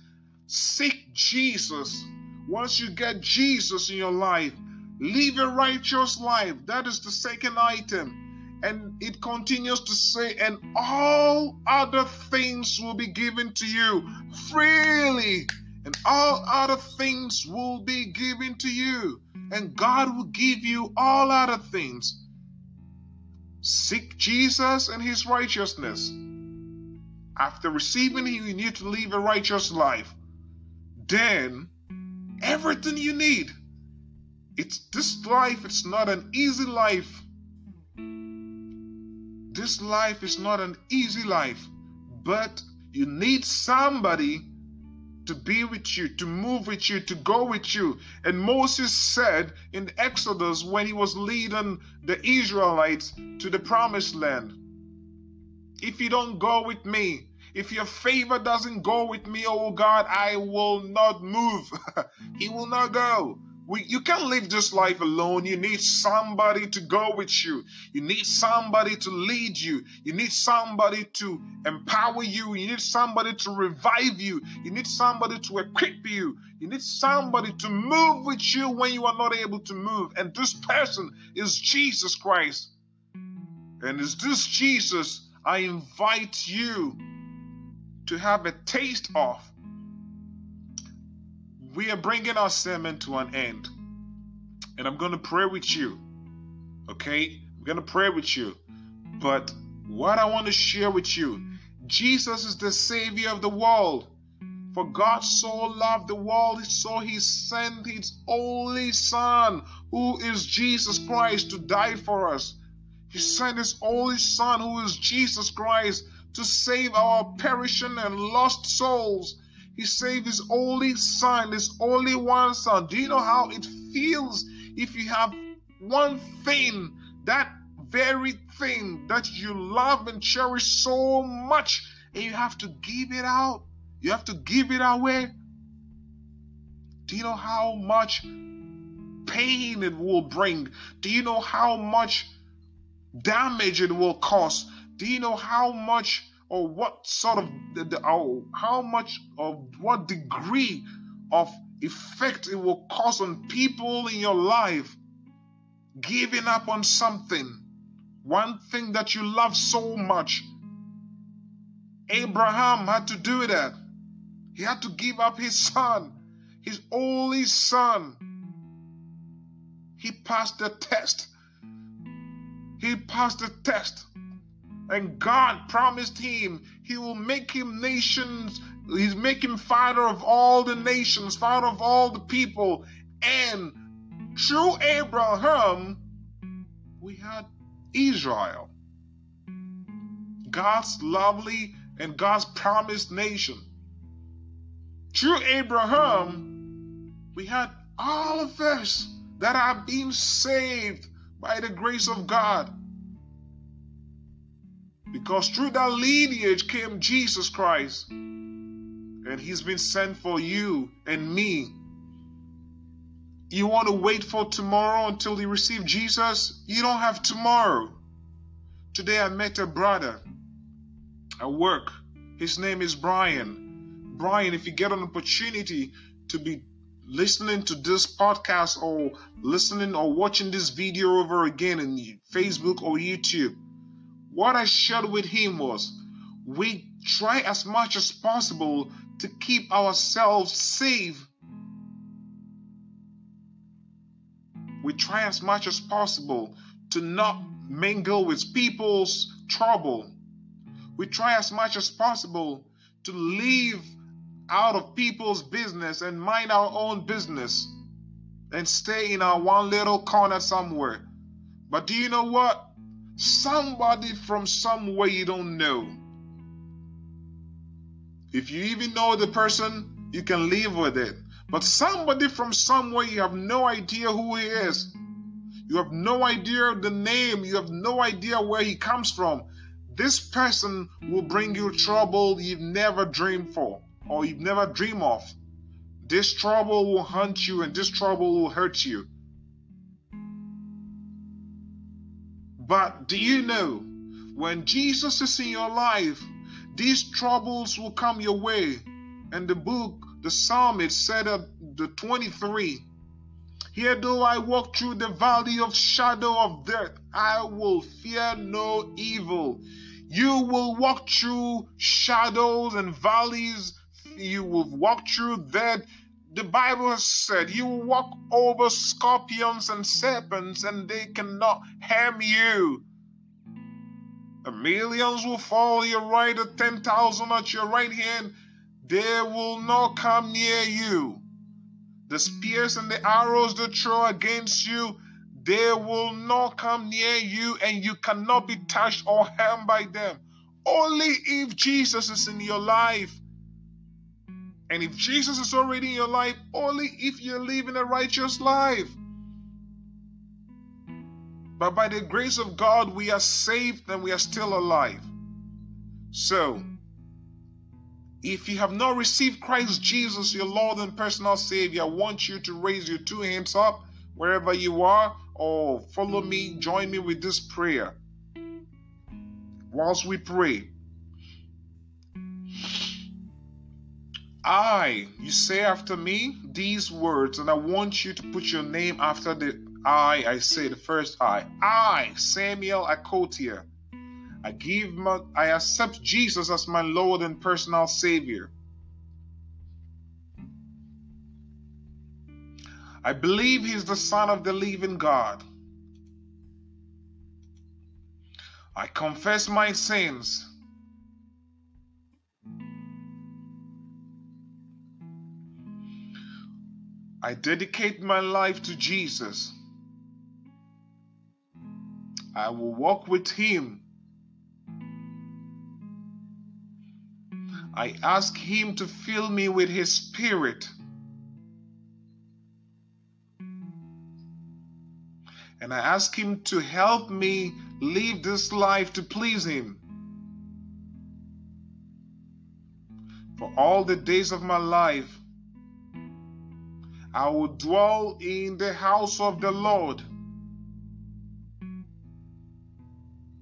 Seek Jesus. Once you get Jesus in your life, live a righteous life. That is the second item. And it continues to say, and all other things will be given to you freely. And all other things will be given to you. And God will give you all other things. Seek Jesus and his righteousness. After receiving him, you need to live a righteous life. Then everything you need. It's this life, it's not an easy life. This life is not an easy life, but you need somebody to be with you, to move with you, to go with you. And Moses said in Exodus when he was leading the Israelites to the promised land, If you don't go with me, if your favor doesn't go with me, oh God, I will not move. he will not go. We, you can't live this life alone. You need somebody to go with you. You need somebody to lead you. You need somebody to empower you. You need somebody to revive you. You need somebody to equip you. You need somebody to move with you when you are not able to move. And this person is Jesus Christ. And is this Jesus I invite you to have a taste of. We are bringing our sermon to an end. And I'm going to pray with you. Okay? I'm going to pray with you. But what I want to share with you Jesus is the Savior of the world. For God so loved the world, so He sent His only Son, who is Jesus Christ, to die for us. He sent His only Son, who is Jesus Christ, to save our perishing and lost souls. He saved his only son, his only one son. Do you know how it feels if you have one thing, that very thing that you love and cherish so much, and you have to give it out? You have to give it away. Do you know how much pain it will bring? Do you know how much damage it will cause? Do you know how much or what sort of the, the oh, how much of what degree of effect it will cause on people in your life? Giving up on something, one thing that you love so much. Abraham had to do that. He had to give up his son, his only son. He passed the test. He passed the test. And God promised him he will make him nations, he's making father of all the nations, father of all the people. And through Abraham, we had Israel. God's lovely and God's promised nation. through Abraham, we had all of us that are being saved by the grace of God. Because through that lineage came Jesus Christ. And he's been sent for you and me. You want to wait for tomorrow until you receive Jesus? You don't have tomorrow. Today I met a brother at work. His name is Brian. Brian, if you get an opportunity to be listening to this podcast or listening or watching this video over again in Facebook or YouTube, what I shared with him was we try as much as possible to keep ourselves safe. We try as much as possible to not mingle with people's trouble. We try as much as possible to leave out of people's business and mind our own business and stay in our one little corner somewhere. But do you know what? Somebody from somewhere you don't know. If you even know the person, you can live with it. But somebody from somewhere you have no idea who he is. You have no idea the name. You have no idea where he comes from. This person will bring you trouble you've never dreamed for or you've never dreamed of. This trouble will haunt you and this trouble will hurt you. But do you know when Jesus is in your life, these troubles will come your way? And the book, the psalmist said at the 23, Here though I walk through the valley of shadow of death, I will fear no evil. You will walk through shadows and valleys. You will walk through that the Bible has said, You will walk over scorpions and serpents, and they cannot harm you. The millions will fall your right, ten thousand at your right hand, they will not come near you. The spears and the arrows they throw against you, they will not come near you, and you cannot be touched or harmed by them. Only if Jesus is in your life and if Jesus is already in your life, only if you're living a righteous life. But by the grace of God, we are saved and we are still alive. So, if you have not received Christ Jesus, your Lord and personal Savior, I want you to raise your two hands up wherever you are, or follow me, join me with this prayer. Whilst we pray, I, you say after me these words, and I want you to put your name after the I. I say the first I. I, Samuel Akotia. I give my, I accept Jesus as my Lord and personal Savior. I believe He's the Son of the living God. I confess my sins I dedicate my life to Jesus. I will walk with Him. I ask Him to fill me with His Spirit. And I ask Him to help me live this life to please Him. For all the days of my life, I will dwell in the house of the Lord.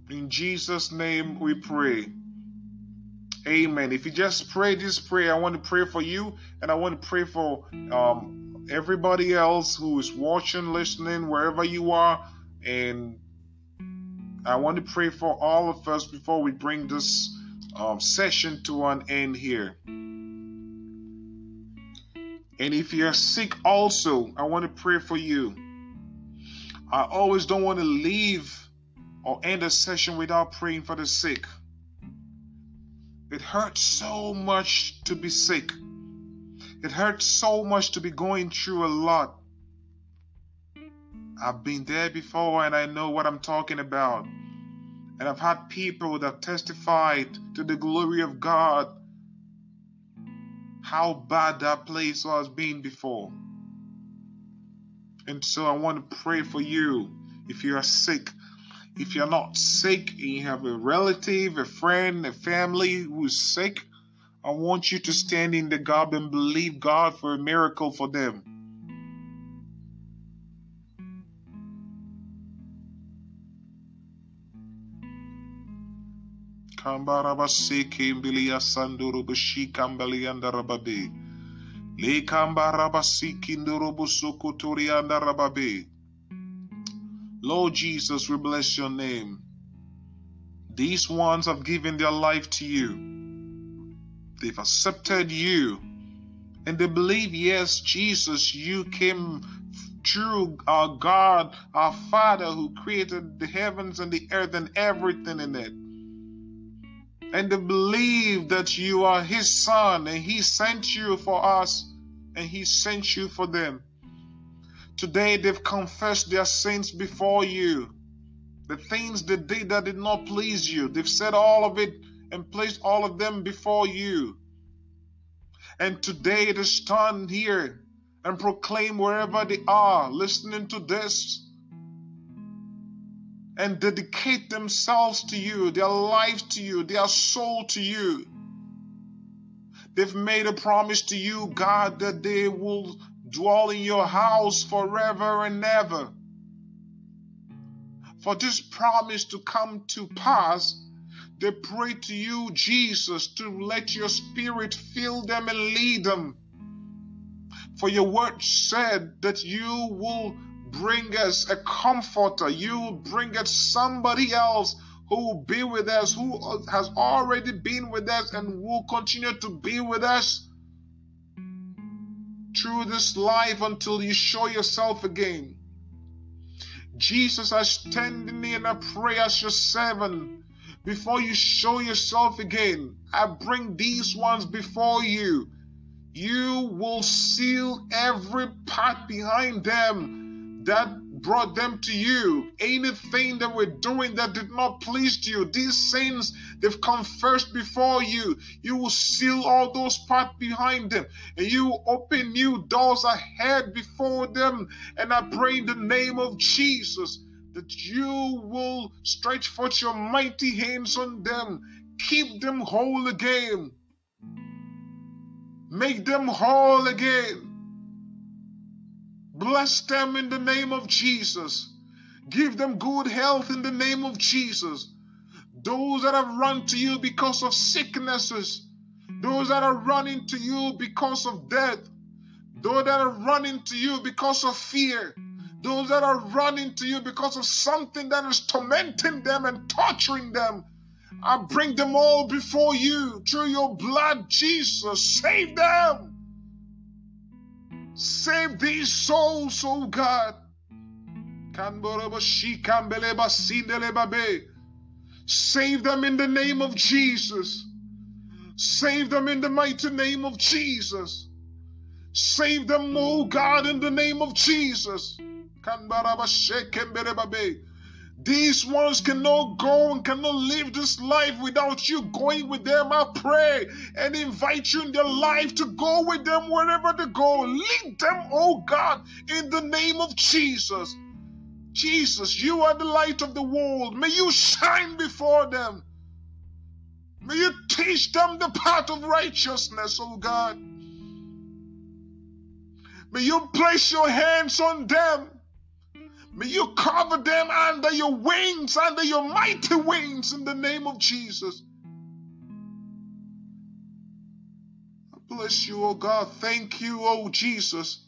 In Jesus' name we pray. Amen. If you just pray this prayer, I want to pray for you and I want to pray for um, everybody else who is watching, listening, wherever you are. And I want to pray for all of us before we bring this um, session to an end here. And if you're sick, also, I want to pray for you. I always don't want to leave or end a session without praying for the sick. It hurts so much to be sick. It hurts so much to be going through a lot. I've been there before and I know what I'm talking about. And I've had people that testified to the glory of God how bad that place has been before. And so I want to pray for you if you are sick. If you're not sick and you have a relative, a friend, a family who is sick, I want you to stand in the gap and believe God for a miracle for them. Kambarabasi kimbilia sanduru bushi kambalianda rababe. Le kambarabasi kinduru busuku turianda rababe. Lord Jesus, we bless your name. These ones have given their life to you. They've accepted you. And they believe, yes, Jesus, you came through our God, our Father who created the heavens and the earth and everything in it and to believe that you are His Son and He sent you for us and He sent you for them. Today they've confessed their sins before you. The things they did that did not please you, they've said all of it and placed all of them before you. And today they stand here and proclaim wherever they are, listening to this and dedicate themselves to you, their life to you, their soul to you. They've made a promise to you, God, that they will dwell in your house forever and ever. For this promise to come to pass, they pray to you, Jesus, to let your spirit fill them and lead them. For your word said that you will bring us a comforter. You bring us somebody else who will be with us, who has already been with us and will continue to be with us through this life until you show yourself again. Jesus, I stand in and I pray as your servant before you show yourself again. I bring these ones before you. You will seal every part behind them that brought them to you. Anything that we're doing that did not please you, these sins they've come first before you. You will seal all those parts behind them, and you will open new doors ahead before them. And I pray in the name of Jesus that you will stretch forth your mighty hands on them, keep them whole again, make them whole again. Bless them in the name of Jesus. Give them good health in the name of Jesus. Those that have run to you because of sicknesses, those that are running to you because of death, those that are running to you because of fear, those that are running to you because of something that is tormenting them and torturing them. I bring them all before you through your blood, Jesus. Save them. Save these souls, oh God. Save them in the name of Jesus. Save them in the mighty name of Jesus. Save them, oh God, in the name of Jesus. These ones cannot go and cannot live this life without you going with them. I pray and invite you in their life to go with them wherever they go. Lead them, oh God, in the name of Jesus. Jesus, you are the light of the world. May you shine before them. May you teach them the path of righteousness, oh God. May you place your hands on them May you cover them under your wings, under your mighty wings, in the name of Jesus. I bless you, oh God. Thank you, oh Jesus.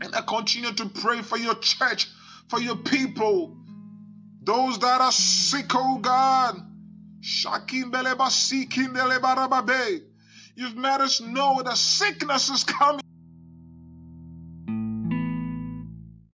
And I continue to pray for your church, for your people, those that are sick, oh God. You've made us know that sickness is coming.